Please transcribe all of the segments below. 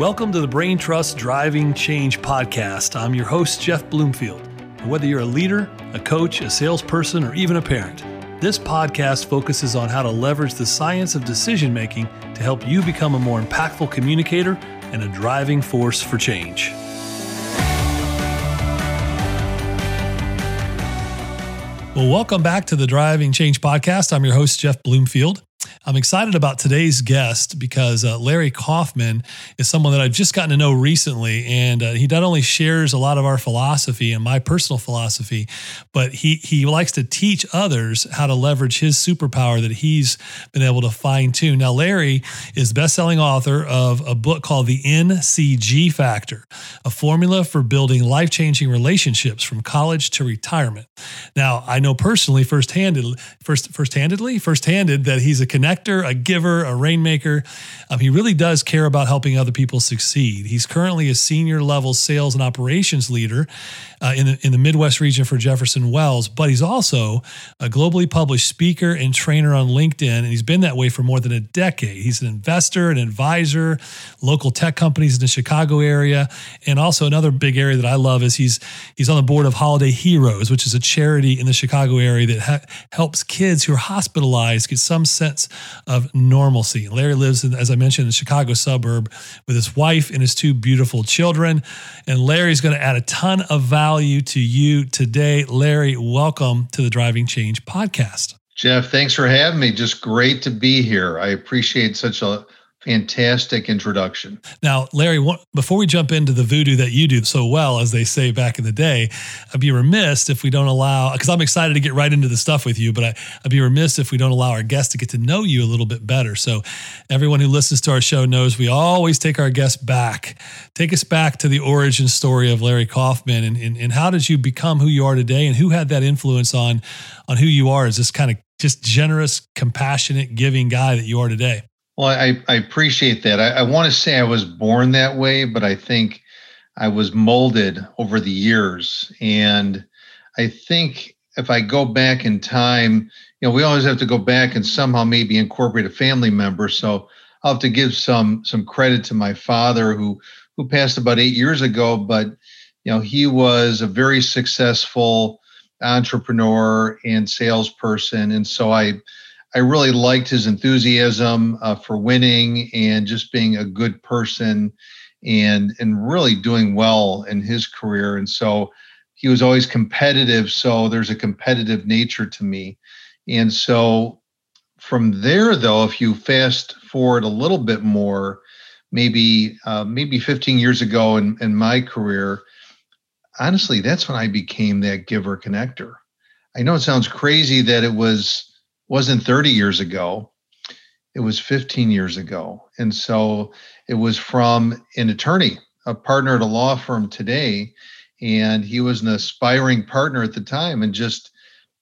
Welcome to the Brain Trust Driving Change podcast. I'm your host, Jeff Bloomfield. Whether you're a leader, a coach, a salesperson, or even a parent, this podcast focuses on how to leverage the science of decision making to help you become a more impactful communicator and a driving force for change. Well, welcome back to the Driving Change podcast. I'm your host, Jeff Bloomfield. I'm excited about today's guest because uh, Larry Kaufman is someone that I've just gotten to know recently. And uh, he not only shares a lot of our philosophy and my personal philosophy, but he, he likes to teach others how to leverage his superpower that he's been able to fine tune. Now, Larry is best-selling author of a book called The NCG Factor, a formula for building life-changing relationships from college to retirement. Now, I know personally, firsthand, first, first-handedly, first-handed that he's a connector, a giver, a rainmaker. Um, he really does care about helping other people succeed. He's currently a senior level sales and operations leader uh, in, the, in the Midwest region for Jefferson Wells, but he's also a globally published speaker and trainer on LinkedIn, and he's been that way for more than a decade. He's an investor, an advisor, local tech companies in the Chicago area, and also another big area that I love is he's he's on the board of Holiday Heroes, which is a charity in the Chicago area that ha- helps kids who are hospitalized get some sense of normalcy. Larry lives, in, as I mentioned, in Chicago suburb with his wife and his two beautiful children, and Larry's going to add a ton of value to you today. Larry, welcome to the Driving Change podcast. Jeff, thanks for having me. Just great to be here. I appreciate such a fantastic introduction. Now, Larry, before we jump into the voodoo that you do so well, as they say back in the day, I'd be remiss if we don't allow, because I'm excited to get right into the stuff with you, but I, would be remiss if we don't allow our guests to get to know you a little bit better. So, everyone who listens to our show knows we always take our guests back. Take us back to the origin story of Larry Kaufman and, and, and how did you become who you are today and who had that influence on, on who you are as this kind of just generous, compassionate, giving guy that you are today? Well, I, I appreciate that. I, I want to say I was born that way, but I think I was molded over the years. And I think if I go back in time, you know, we always have to go back and somehow maybe incorporate a family member. So I'll have to give some some credit to my father who who passed about eight years ago, but you know, he was a very successful entrepreneur and salesperson. And so I I really liked his enthusiasm uh, for winning and just being a good person and and really doing well in his career. And so he was always competitive. So there's a competitive nature to me. And so from there, though, if you fast forward a little bit more, maybe uh, maybe 15 years ago in, in my career, honestly, that's when I became that giver connector. I know it sounds crazy that it was wasn't 30 years ago. It was 15 years ago. And so it was from an attorney a partner at a law firm today. And he was an aspiring partner at the time. And just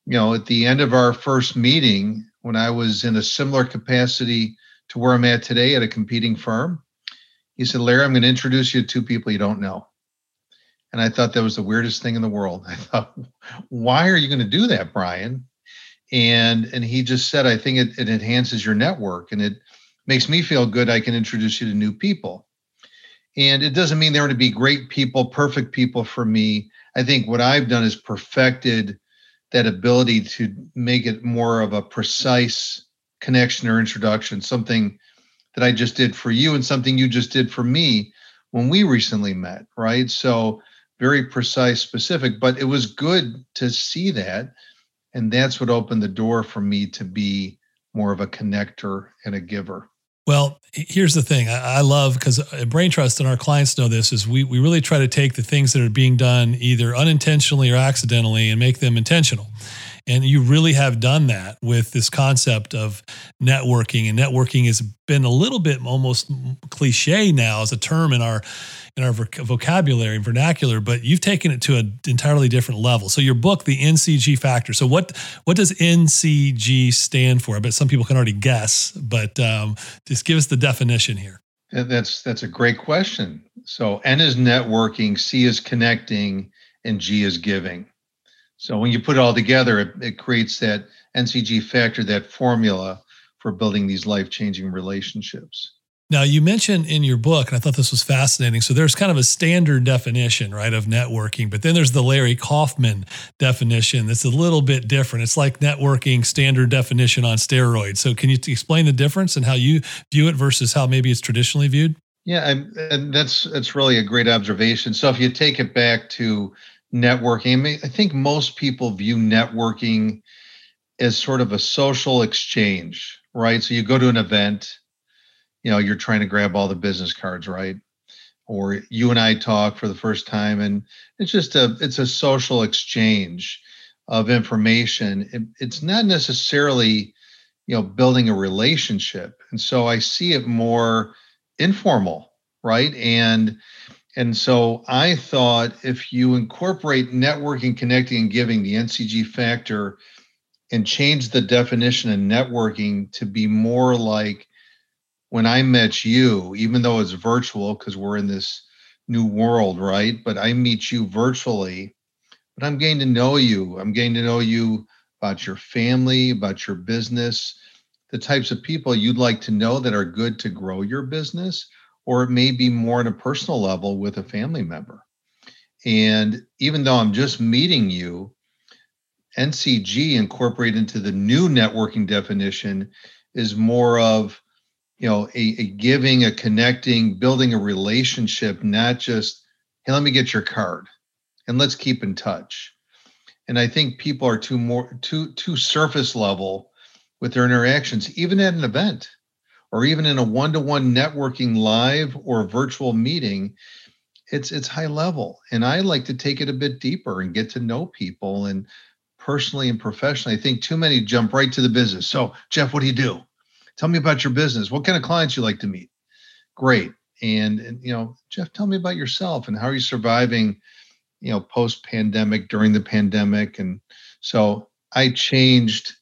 you know at the end of our first meeting when i was in a similar capacity to where i'm at today at a competing firm he said larry i'm going to introduce you to two people you don't know. And i thought that was the weirdest thing in the world. I thought why are you going to do that brian and and he just said i think it, it enhances your network and it makes me feel good i can introduce you to new people. And it doesn't mean they're going to be great people perfect people for me. I think what i've done is perfected that ability to make it more of a precise connection or introduction something that i just did for you and something you just did for me when we recently met right? So very precise specific but it was good to see that and that's what opened the door for me to be more of a connector and a giver. Well, here's the thing I love because uh, Brain Trust and our clients know this is we, we really try to take the things that are being done either unintentionally or accidentally and make them intentional. And you really have done that with this concept of networking. And networking has been a little bit almost cliche now as a term in our in our vocabulary and vernacular, but you've taken it to an entirely different level. So your book, the NCG Factor. So what what does NCG stand for? I bet some people can already guess, but um, just give us the definition here. That's that's a great question. So N is networking, C is connecting, and G is giving. So when you put it all together, it, it creates that NCG factor, that formula for building these life changing relationships. Now, you mentioned in your book, and I thought this was fascinating. So, there's kind of a standard definition, right, of networking, but then there's the Larry Kaufman definition that's a little bit different. It's like networking standard definition on steroids. So, can you explain the difference and how you view it versus how maybe it's traditionally viewed? Yeah, and that's that's really a great observation. So, if you take it back to networking, I, think most people view networking as sort of a social exchange, right? So, you go to an event you know you're trying to grab all the business cards right? Or you and i talk for the first time and it's just a it's a social exchange of information. It, it's not necessarily you know building a relationship. And so i see it more informal right? And and so i thought if you incorporate networking connecting and giving the ncg factor and change the definition of networking to be more like when I met you, even though it's virtual because we're in this new world, right? But I meet you virtually, but I'm getting to know you. I'm getting to know you about your family, about your business, the types of people you'd like to know that are good to grow your business, or it may be more on a personal level with a family member. And even though I'm just meeting you, NCG incorporated into the new networking definition is more of you know a, a giving a connecting building a relationship not just hey let me get your card and let's keep in touch and i think people are too more too too surface level with their interactions even at an event or even in a one-to-one networking live or virtual meeting it's it's high level and i like to take it a bit deeper and get to know people and personally and professionally i think too many jump right to the business so jeff what do you do Tell me about your business. What kind of clients you like to meet? Great. And, and you know, Jeff, tell me about yourself and how are you surviving, you know, post pandemic, during the pandemic. And so I changed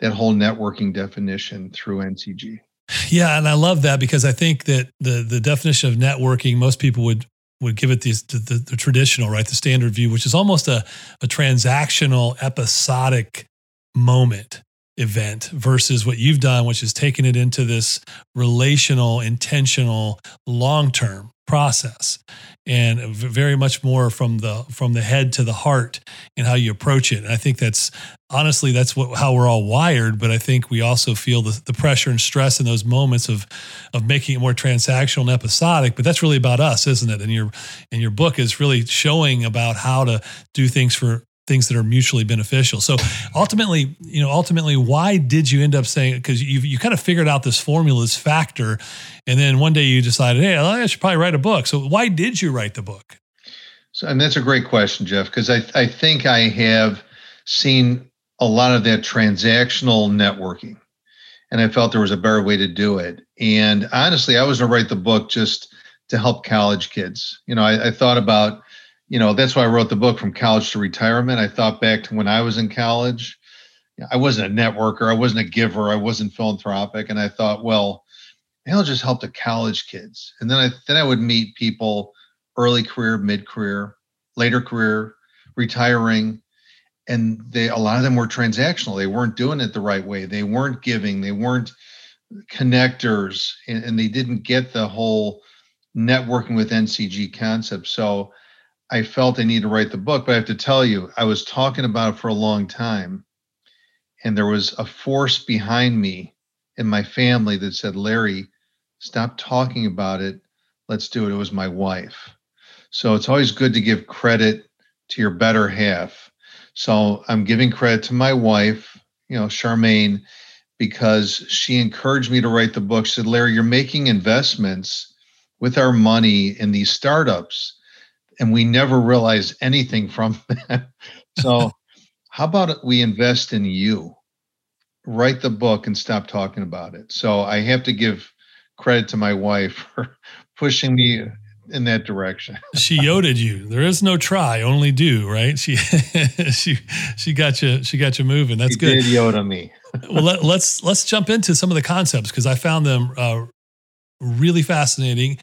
that whole networking definition through NCG. Yeah, and I love that because I think that the the definition of networking, most people would would give it the, the, the traditional, right, the standard view, which is almost a, a transactional, episodic moment event versus what you've done, which is taking it into this relational, intentional, long term process. And very much more from the from the head to the heart and how you approach it. And i think that's honestly that's what how we're all wired but i think we also feel the, the pressure and stress in those moments of of making it more transactional and episodic. But that's really about us isn't it? And your and your book is really showing about how to do things for things that are mutually beneficial. So ultimately, you know, ultimately, why did you end up saying? Because you you kind of figured out this formula, this factor, and then one day you decided, hey, I should probably write a book. So why did you write the book? So, and that's a great question, Jeff, because I I think I have seen a lot of that transactional networking, and I felt there was a better way to do it. And honestly, I was going to write the book just to help college kids. You know, I, I thought about you know that's why i wrote the book from college to retirement. I thought back to when i was in college i wasn't a networker i wasn't a giver i wasn't philanthropic and i thought well i'll just help the college kids. And then i then i would meet people early career mid career later career retiring and they a lot of them were transactional. They weren't doing it the right way. They weren't giving. They weren't connectors and, and they didn't get the whole networking with ncg concept. So I felt I need to write the book, but I have to tell you, I was talking about it for a long time. And there was a force behind me in my family that said, Larry, stop talking about it. Let's do it. It was my wife. So it's always good to give credit to your better half. So I'm giving credit to my wife, you know, Charmaine, because she encouraged me to write the book. She said, Larry, you're making investments with our money in these startups and we never realize anything from that. So, how about we invest in you? Write the book and stop talking about it. So, I have to give credit to my wife for pushing me in that direction. she yoded you. There is no try, only do. Right? She she she got you. She got you moving. That's she good. Did yoda me. well, let, us let's, let's jump into some of the concepts because I found them uh, really fascinating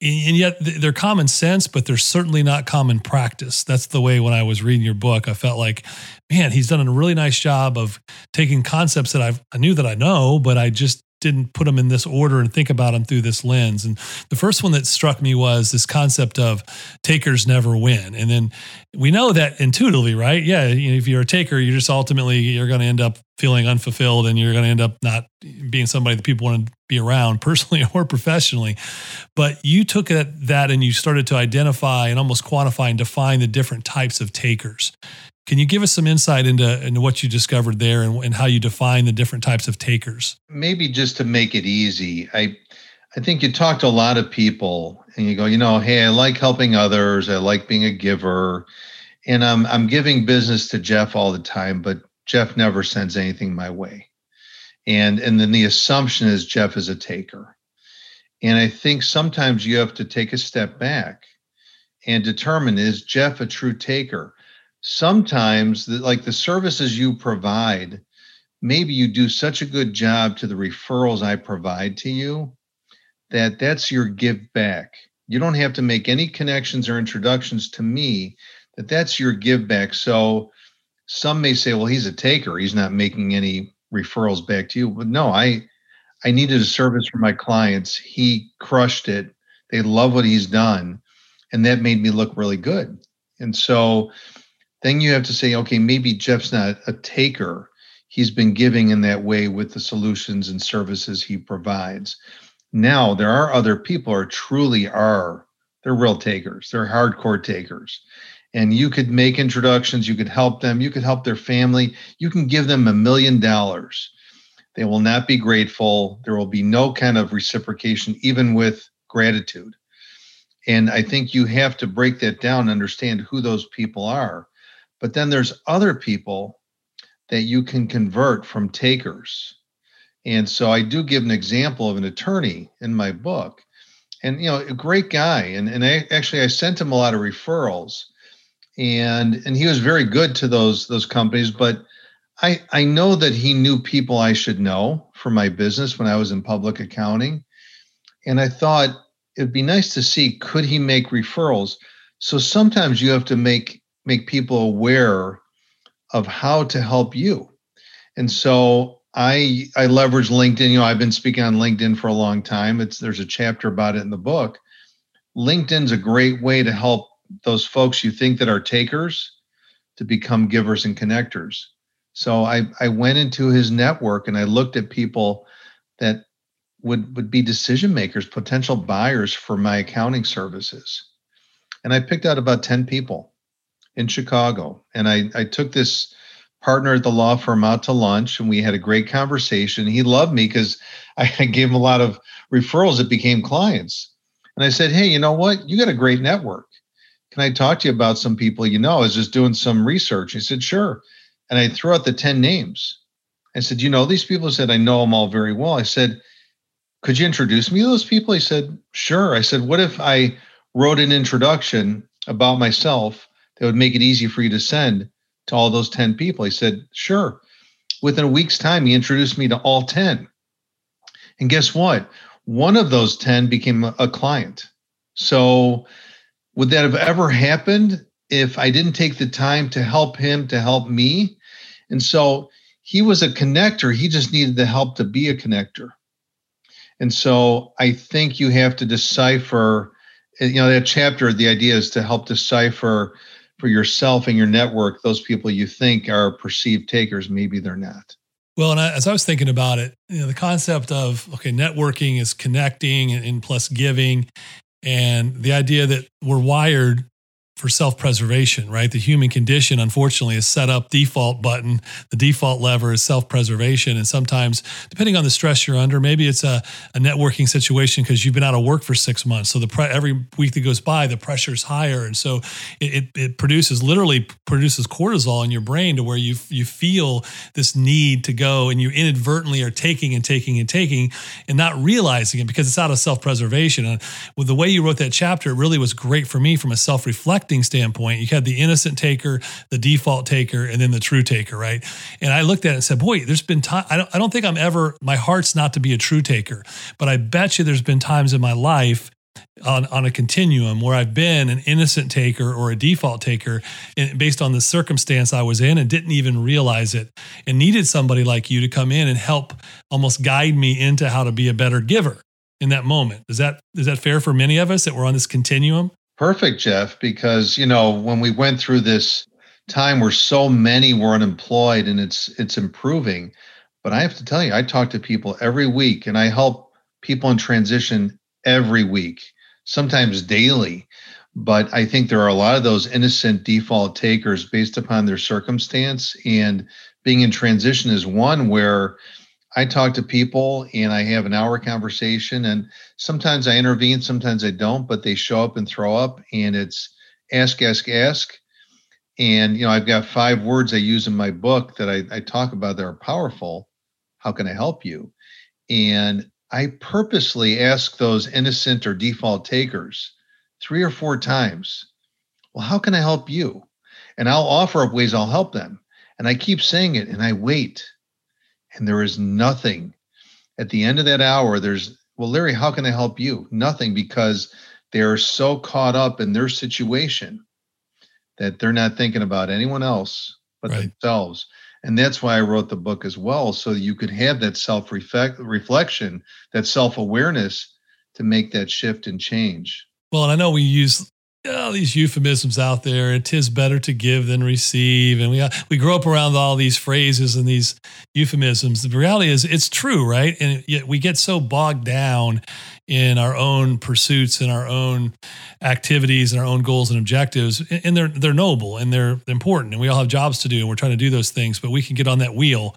and yet they're common sense, but they're certainly not common practice. That's the way when I was reading your book, I felt like, man, he's done a really nice job of taking concepts that I've, I knew that I know, but I just didn't put them in this order and think about them through this lens. And the first one that struck me was this concept of takers never win. And then we know that intuitively, right? Yeah, you know, if you're a taker, you're just ultimately you're going to end up feeling unfulfilled and you're going to end up not being somebody that people want to be around personally or professionally. But you took that and you started to identify and almost quantify and define the different types of takers. Can you give us some insight into, into what you discovered there and, and how you define the different types of takers? Maybe just to make it easy, I I think you talk to a lot of people and you go, you know, hey, I like helping others. I like being a giver. And I'm I'm giving business to Jeff all the time, but Jeff never sends anything my way. And and then the assumption is Jeff is a taker. And I think sometimes you have to take a step back and determine is Jeff a true taker? Sometimes the, like the services you provide maybe you do such a good job to the referrals i provide to you that that's your give back. You don't have to make any connections or introductions to me that that's your give back. So some may say well he's a taker. He's not making any referrals back to you. But no i i needed a service for my clients. He crushed it. They love what he's done and that made me look really good. And so then you have to say, okay, maybe Jeff's not a taker. He's been giving in that way with the solutions and services he provides. Now there are other people who are truly are they're real takers. They're hardcore takers. And you could make introductions, you could help them, you could help their family, you can give them a million dollars. They will not be grateful. There will be no kind of reciprocation, even with gratitude. And I think you have to break that down, understand who those people are. But then there's other people that you can convert from takers. And so I do give an example of an attorney in my book. And you know, a great guy. And and I actually I sent him a lot of referrals. And and he was very good to those those companies, but I I know that he knew people I should know for my business when I was in public accounting. And I thought it'd be nice to see could he make referrals. So sometimes you have to make make people aware of how to help you. And so I I leverage LinkedIn. You know, I've been speaking on LinkedIn for a long time. It's there's a chapter about it in the book. LinkedIn's a great way to help those folks you think that are takers to become givers and connectors. So I I went into his network and I looked at people that would would be decision makers, potential buyers for my accounting services. And I picked out about 10 people in Chicago. And I, I took this partner at the law firm out to lunch and we had a great conversation. He loved me because I, gave him a lot of referrals that became clients. And I said, Hey, you know what? You got a great network. Can I talk to you about some people you know? I was just doing some research. He said, Sure. And I threw out the 10 names. I said, You know these people? Said, I know them all very well. I said, Could you introduce me to those people? He said, Sure. I said, What if I wrote an introduction about myself that would make it easy for you to send to all those 10 people? He said, Sure. Within a week's time, he introduced me to all 10. And guess what? One of those 10 became a client. So, would that have ever happened if I didn't take the time to help him to help me? And so he was a connector. He just needed the help to be a connector. And so I think you have to decipher, you know, that chapter, the idea is to help decipher for yourself and your network, those people you think are perceived takers, maybe they're not. Well, and I, as I was thinking about it, you know, the concept of okay, networking is connecting and, and plus giving, and the idea that we're wired for self-preservation, right? The human condition, unfortunately, is set up default button. The default lever is self-preservation. And sometimes, depending on the stress you're under, maybe it's a, a networking situation because you've been out of work for six months. So the pre- every week that goes by, the pressure is higher. And so it, it, it, produces, literally produces cortisol in your brain to where you, you feel this need to go and you inadvertently are taking and taking and taking and not realizing it because it's out of self-preservation. And with the way you wrote that chapter, it really was great for me from a self-reflection standpoint, you had the innocent taker, the default taker, and then the true taker, right? And I looked at it and said, boy, there's been time. I don't, I don't think I'm ever, my heart's not to be a true taker, but I bet you there's been times in my life on, on a continuum where I've been an innocent taker or a default taker based on the circumstance I was in and didn't even realize it and needed somebody like you to come in and help almost guide me into how to be a better giver in that moment. Is that is that fair for many of us that we're on this continuum? Perfect, Jeff, because you know, when we went through this time where so many were unemployed and it's it's improving, but I have to tell you, I talk to people every week and I help people in transition every week, sometimes daily. But I think there are a lot of those innocent default takers based upon their circumstance. And being in transition is one where I talk to people and I have an hour conversation, and sometimes I intervene, sometimes I don't, but they show up and throw up, and it's ask, ask, ask. And you know, I've got five words I use in my book that I, I talk about that are powerful. How can I help you? And I purposely ask those innocent or default takers three or four times, well, how can I help you? And I'll offer up ways I'll help them. And I keep saying it and I wait and there is nothing. At the end of that hour there's well larry how can i help you? Nothing because they're so caught up in their situation that they're not thinking about anyone else but right. themselves. And that's why i wrote the book as well so you could have that self reflection that self awareness to make that shift and change. Well and i know we use all these euphemisms out there. It is better to give than receive, and we uh, we grow up around all these phrases and these euphemisms. The reality is, it's true, right? And yet we get so bogged down in our own pursuits and our own activities and our own goals and objectives, and they're they're noble and they're important, and we all have jobs to do, and we're trying to do those things. But we can get on that wheel,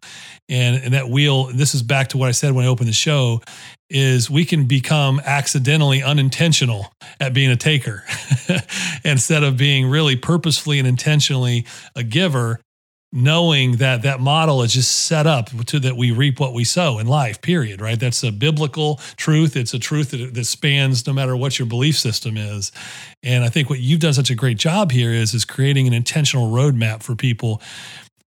and and that wheel. This is back to what I said when I opened the show is we can become accidentally unintentional at being a taker instead of being really purposefully and intentionally a giver knowing that that model is just set up to that we reap what we sow in life period right? That's a biblical truth. It's a truth that, that spans no matter what your belief system is. And i think what you've done such a great job here is is creating an intentional roadmap for people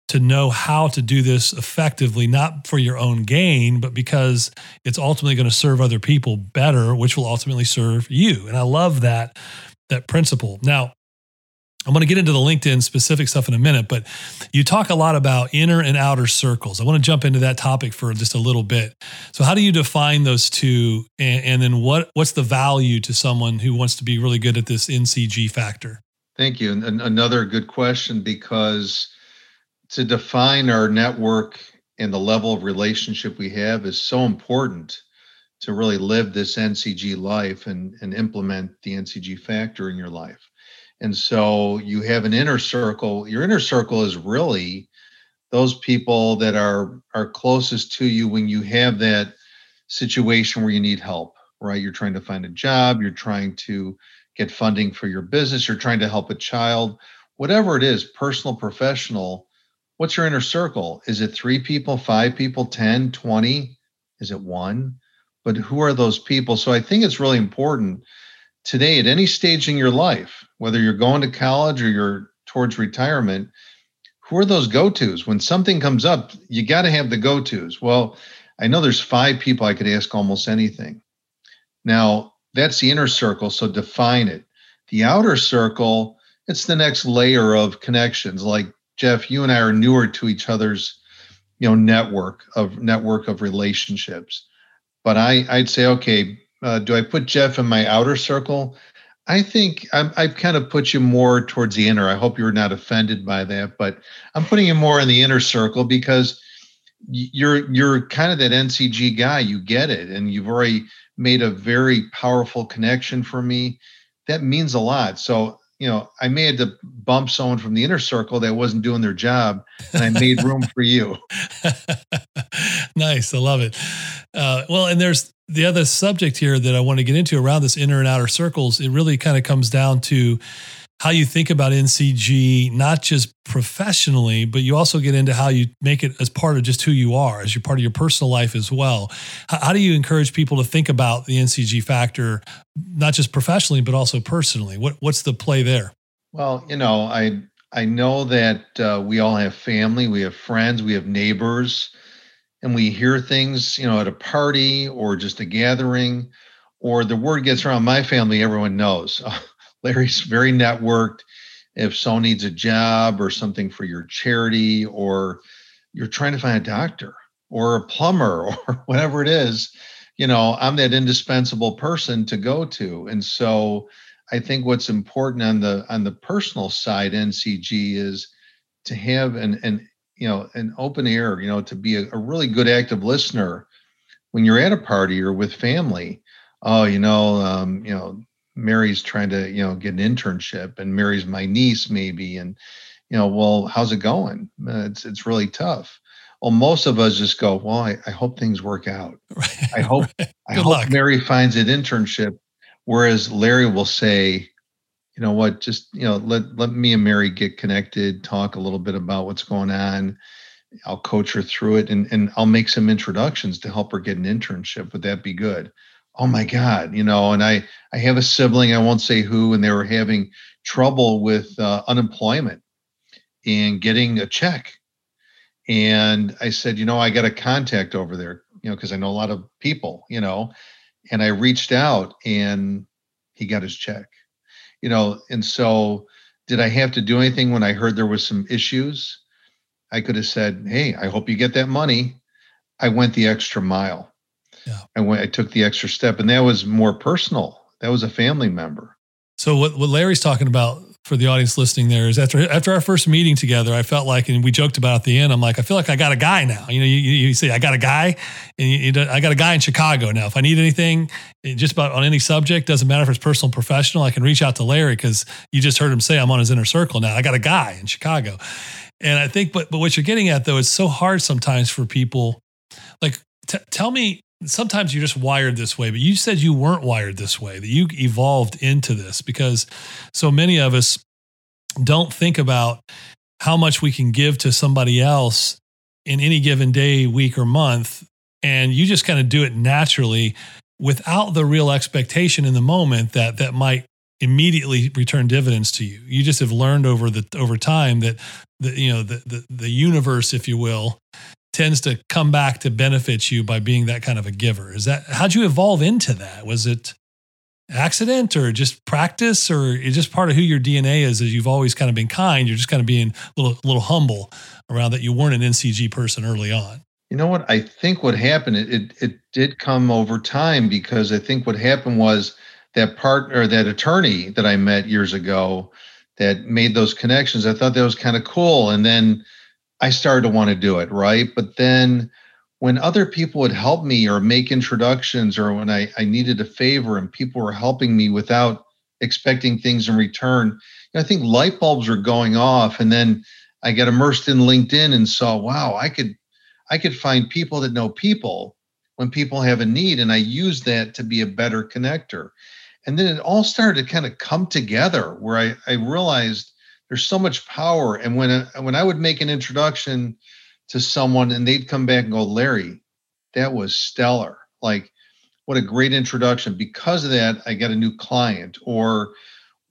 to know how to do this effectively, not for your own gain, but because it's ultimately going to serve other people better, which will ultimately serve you. And I love that that principle. Now, I'm going to get into the LinkedIn specific stuff in a minute, but you talk a lot about inner and outer circles. I want to jump into that topic for just a little bit. So, how do you define those two, and, and then what what's the value to someone who wants to be really good at this NCG factor? Thank you. And another good question because to define our network and the level of relationship we have is so important to really live this NCG life and, and implement the NCG factor in your life. And so you have an inner circle. Your inner circle is really those people that are are closest to you when you have that situation where you need help, right? You're trying to find a job, you're trying to get funding for your business, you're trying to help a child, whatever it is, personal, professional, what's your inner circle? Is it three people, five people, 10, 20? Is it one? But who are those people? So I think it's really important today at any stage in your life, whether you're going to college or you're towards retirement, who are those go tos? When something comes up, you got to have the go tos. Well, I know there's five people I could ask almost anything. Now, that's the inner circle, so define it. The outer circle, it's the next layer of connections, like Jeff, you and I are newer to each other's, you know, network of network of relationships. But I, I'd say, okay, uh, do I put Jeff in my outer circle? I think I'm, I've kind of put you more towards the inner. I hope you're not offended by that, but I'm putting you more in the inner circle because you're you're kind of that NCG guy. You get it, and you've already made a very powerful connection for me. That means a lot. So you know, I may have to bump someone from the inner circle that wasn't doing their job, and I made room for you. nice, I love it. Uh, well, and there's the other subject here that I want to get into around this inner and outer circles. It really kind of comes down to how you think about NCG, not just professionally, but you also get into how you make it as part of just who you are, as you're part of your personal life as well. How, how do you encourage people to think about the NCG factor, not just professionally, but also personally? What, what's the play there? Well, you know, I I know that uh, we all have family, we have friends, we have neighbors, and we hear things, you know, at a party or just a gathering or the word gets around my family, everyone knows. Larry's very networked. If someone needs a job or something for your charity, or you're trying to find a doctor or a plumber or whatever it is, you know, I'm that indispensable person to go to. And so I think what's important on the on the personal side, NCG, is to have an an you know an open ear, you know, to be a, a really good active listener when you're at a party or with family. Oh, you know, um, you know, Mary's trying to, you know, get an internship and Mary's my niece maybe. And, you know, well, how's it going? Uh, it's, it's really tough. Well, most of us just go, well, I, I hope things work out. Right. I hope, I hope luck. Mary finds an internship. Whereas Larry will say, you know what, just, you know, let, let me and Mary get connected, talk a little bit about what's going on. I'll coach her through it and, and I'll make some introductions to help her get an internship. Would that be good? Oh my god you know and i i have a sibling i won't say who and they were having trouble with uh, unemployment and getting a check. And i said you know i got a contact over there you know because i know a lot of people you know and i reached out and he got his check you know and so did i have to do anything when i heard there was some issues? I could have said hey i hope you get that money. I went the extra mile yeah. I went, I took the extra step, and that was more personal. That was a family member. So what what Larry's talking about for the audience listening there is after after our first meeting together, I felt like, and we joked about at the end. I'm like, I feel like I got a guy now. You know, you, you say I got a guy, and you, you, I got a guy in Chicago now. If I need anything, just about on any subject, doesn't matter if it's personal, professional, I can reach out to Larry because you just heard him say I'm on his inner circle now. I got a guy in Chicago, and I think, but but what you're getting at though, it's so hard sometimes for people. Like, t- tell me sometimes you're just wired this way, but you said you weren't wired this way, that you evolved into this because so many of us don't think about how much we can give to somebody else in any given day, week, or month. And you just kind of do it naturally without the real expectation in the moment that that might immediately return dividends to you. You just have learned over the over time that the you know the the, the universe, if you will, tends to come back to benefit you by being that kind of a giver. Is that how'd you evolve into that? Was it accident or just practice or is just part of who your DNA is as you've always kind of been kind, you're just kind of being a little little humble around that you weren't an NCG person early on? You know what? I think what happened, it, it, it did come over time because I think what happened was that partner, that attorney that I met years ago that made those connections. I thought that was kind of cool. And then I started to want to do it, right? But then when other people would help me or make introductions or when I, I needed a favor and people were helping me without expecting things in return, I think light bulbs were going off. And then I got immersed in LinkedIn and saw, wow, I could I could find people that know people when people have a need. And I used that to be a better connector. And then it all started to kind of come together where I, I realized there's so much power. And when when I would make an introduction to someone and they'd come back and go, Larry, that was stellar. Like, what a great introduction. Because of that, I got a new client. Or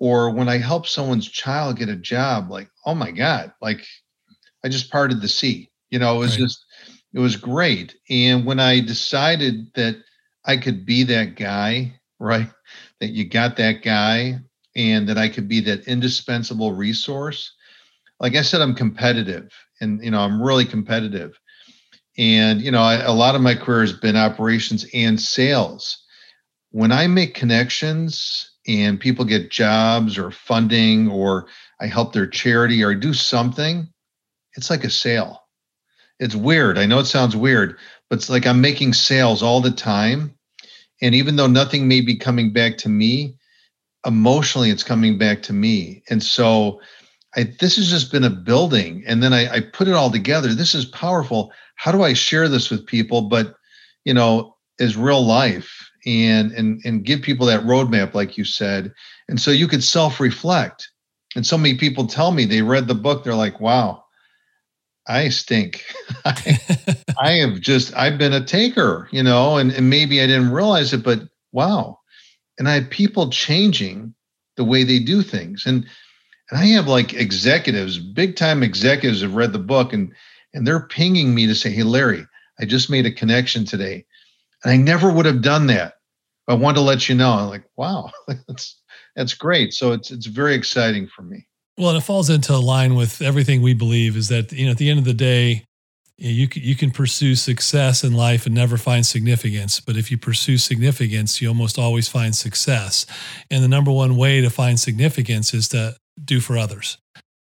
or when I help someone's child get a job, like, oh my God, like I just parted the sea. You know, it was right. just it was great. And when I decided that I could be that guy, right? That you got that guy and that I could be that indispensable resource. Like I said, I'm competitive and, you know, I'm really competitive. And, you know, I, a lot of my career has been operations and sales. When I make connections and people get jobs or funding or I help their charity or I do something, it's like a sale. It's weird. I know it sounds weird, but it's like I'm making sales all the time. And even though nothing may be coming back to me, emotionally it's coming back to me. And so I, this has just been a building. And then I, I put it all together. This is powerful. How do i share this with people but you know is real life and and and give people that roadmap like you said. And so you could self-reflect. And so many people tell me they read the book they're like wow i stink. I, I have just i've been a taker you know and, and maybe i didn't realize it but wow and I have people changing the way they do things. And and I have like executives, big time executives have read the book and and they're pinging me to say, "Hey Larry, I just made a connection today." And I never would have done that but I wanted to let you know. I'm like, wow, that's that's great. So it's it's very exciting for me. Well, and it falls into line with everything we believe is that you know at the end of the day, you can, you can pursue success in life and never find significance. But if you pursue significance, you almost always find success. And the number one way to find significance is to do for others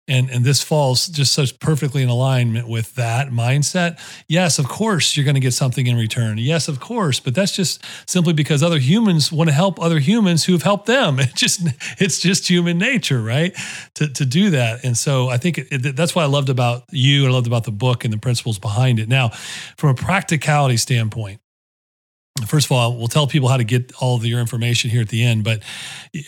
and and this falls just such perfectly in alignment with that mindset. Yes of course you're going to get something in return. Yes of course but that's just simply because other humans want to help other humans who've helped them. It just it's just human nature right to, to do that. And so i think it, it, that's what i loved about you and i loved about the book and the principles behind it. Now from a practicality standpoint First of all, we'll tell people how to get all of your information here at the end. But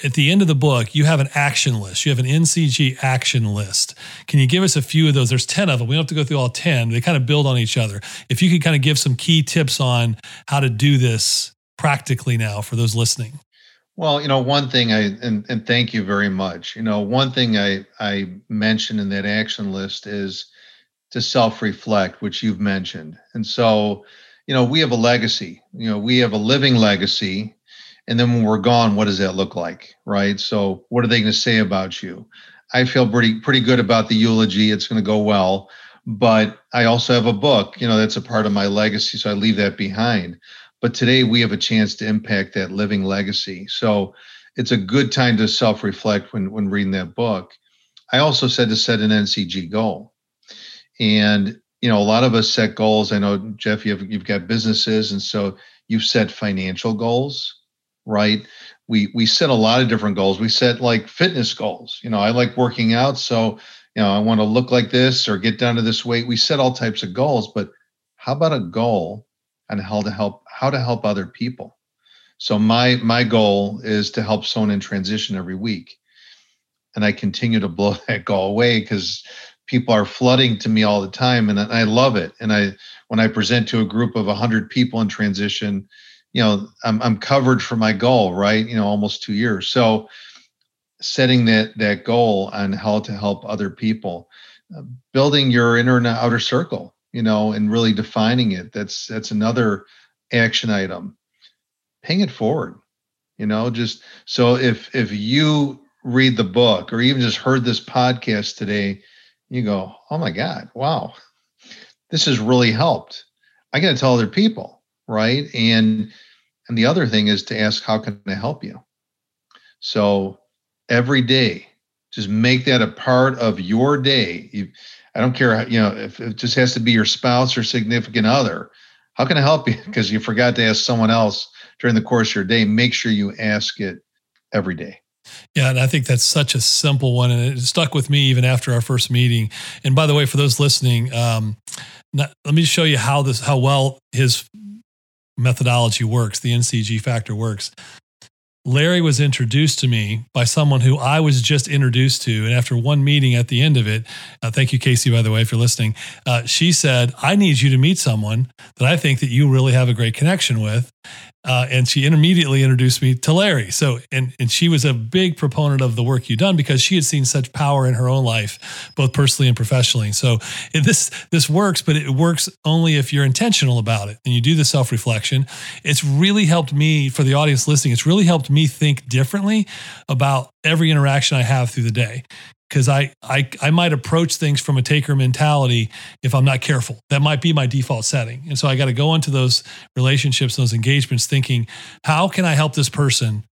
at the end of the book, you have an action list. You have an NCG action list. Can you give us a few of those? There's 10 of them. We don't have to go through all 10. They kind of build on each other. If you could kind of give some key tips on how to do this practically now for those listening. Well, you know, one thing I and, and thank you very much. You know, one thing I I mentioned in that action list is to self-reflect, which you've mentioned. And so you know, we have a legacy. You know, we have a living legacy. And then when we're gone, what does that look like? Right. So what are they going to say about you? I feel pretty pretty good about the eulogy. It's going to go well. But I also have a book, you know, that's a part of my legacy. So I leave that behind. But today we have a chance to impact that living legacy. So it's a good time to self-reflect when when reading that book. I also said to set an NCG goal. And you know, a lot of us set goals. I know, Jeff, you've you've got businesses, and so you've set financial goals, right? We we set a lot of different goals. We set like fitness goals. You know, I like working out, so you know, I want to look like this or get down to this weight. We set all types of goals, but how about a goal on how to help how to help other people? So my my goal is to help someone in transition every week. And I continue to blow that goal away because people are flooding to me all the time and I love it. And I when I present to a group of 100 people in transition, you know, I'm I'm covered for my goal, right? You know, almost 2 years. So setting that that goal on how to help other people, uh, building your inner and outer circle, you know, and really defining it. That's that's another action item. Paying it forward. You know, just so if if you read the book or even just heard this podcast today you go, oh my God, wow, this has really helped. I got to tell other people, right? And and the other thing is to ask, how can I help you? So every day, just make that a part of your day. You, I don't care, you know, if it just has to be your spouse or significant other. How can I help you? Because you forgot to ask someone else during the course of your day. Make sure you ask it every day. Yeah, and I think that's such a simple one, and it stuck with me even after our first meeting. And by the way, for those listening, um, not, let me show you how this how well his methodology works. The NCG factor works. Larry was introduced to me by someone who I was just introduced to. And after one meeting at the end of it, uh, thank you, Casey, by the way, if you're listening, uh, she said, I need you to meet someone that I think that you really have a great connection with. Uh, and she immediately introduced me to Larry. So, and and she was a big proponent of the work you've done because she had seen such power in her own life, both personally and professionally. So, this this works, but it works only if you're intentional about it and you do the self reflection. It's really helped me for the audience listening. It's really helped me think differently about every interaction I have through the day because I, I I might approach things from a taker mentality if I'm not careful. That might be my default setting. And so I got to go into those relationships, those engagements, thinking, how can I help this person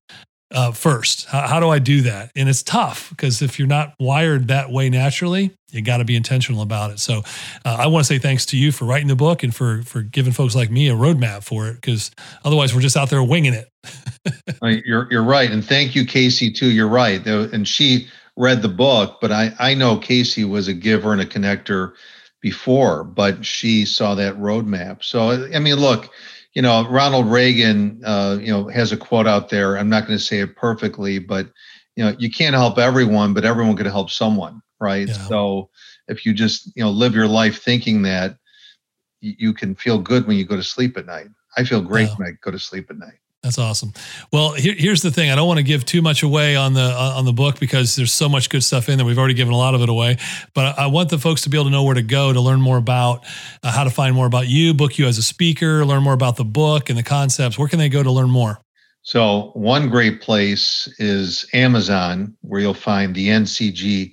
uh, first? How, how, do I do that? And it's tough because if you're not wired that way naturally, you got to be intentional about it. So uh, I want to say thanks to you for writing the book and for for giving folks like me a roadmap for it because otherwise we're just out there winging it. you're you're right, and thank you, Casey. Too, you're right. And she read the book, but I, I know Casey was a giver and a connector before, but she saw that roadmap. So, I mean, look, you know, Ronald Reagan, uh, you know, has a quote out there. I'm not going to say it perfectly, but, you know, you can't help everyone, but everyone could help someone, right? Yeah. So if you just, you know, live your life thinking that, you can feel good when you go to sleep at night. I feel great yeah. when I go to sleep at night. That's awesome. Well, here, here's the thing. I don't want to give too much away on the on the book because there's so much good stuff in there. We've already given a lot of it away, but I want the folks to be able to know where to go to learn more about uh, how to find more about you, book you as a speaker, learn more about the book and the concepts. Where can they go to learn more? So, one great place is Amazon, where you'll find the NCG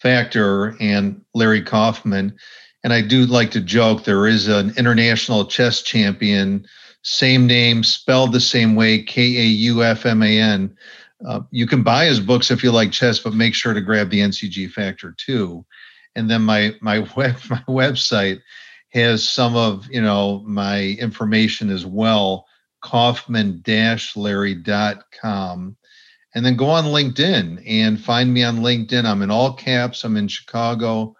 Factor and Larry Kaufman. And I do like to joke there is an international chess champion, same name, spelled the same way, K A U F M A N. Uh, you can buy his books if you like chess, but make sure to grab the NCG Factor too. And then my my web my website has some of you know my information as well kaufman-larry.com and then go on linkedin and find me on linkedin. I'm in all caps. I'm in chicago.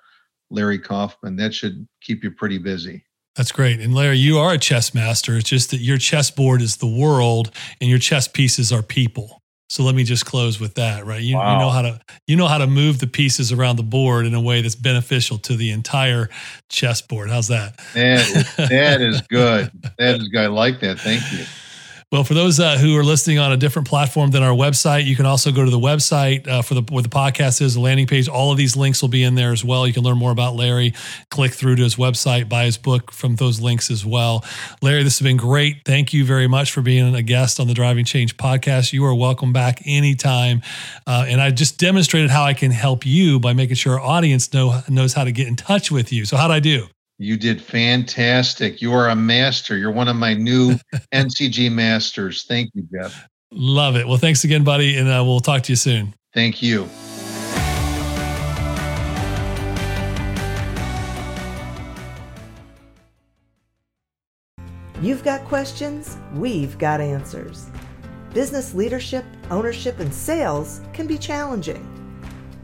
Larry kaufman. That should keep you pretty busy that's great. And Larry, you are a chess master. It's just that your chessboard is the world and your chess pieces are people. So let me just close with that, right? You, wow. you, know how to you know how to move the pieces around the board in a way that's beneficial to the entire chessboard. How's that? That, that is good. That is good. I like that. Thank you. Well, for those uh, who are listening on a different platform than our website, you can also go to the website uh, for the where the podcast is, the landing page. All of these links will be in there as well. You can learn more about Larry. Click through to his website, buy his book from those links as well. Larry, this has been great. Thank you very much for being a guest on the Driving Change podcast. You are welcome back anytime. Uh, and I just demonstrated how I can help you by making sure our audience know knows how to get in touch with you. So how'd I do? You did fantastic. You are a master. You're one of my new NCG masters. Thank you, Jeff. Love it. Well, thanks again, buddy. And uh, we'll talk to you soon. Thank you. You've got questions, we've got answers. Business leadership, ownership, and sales can be challenging.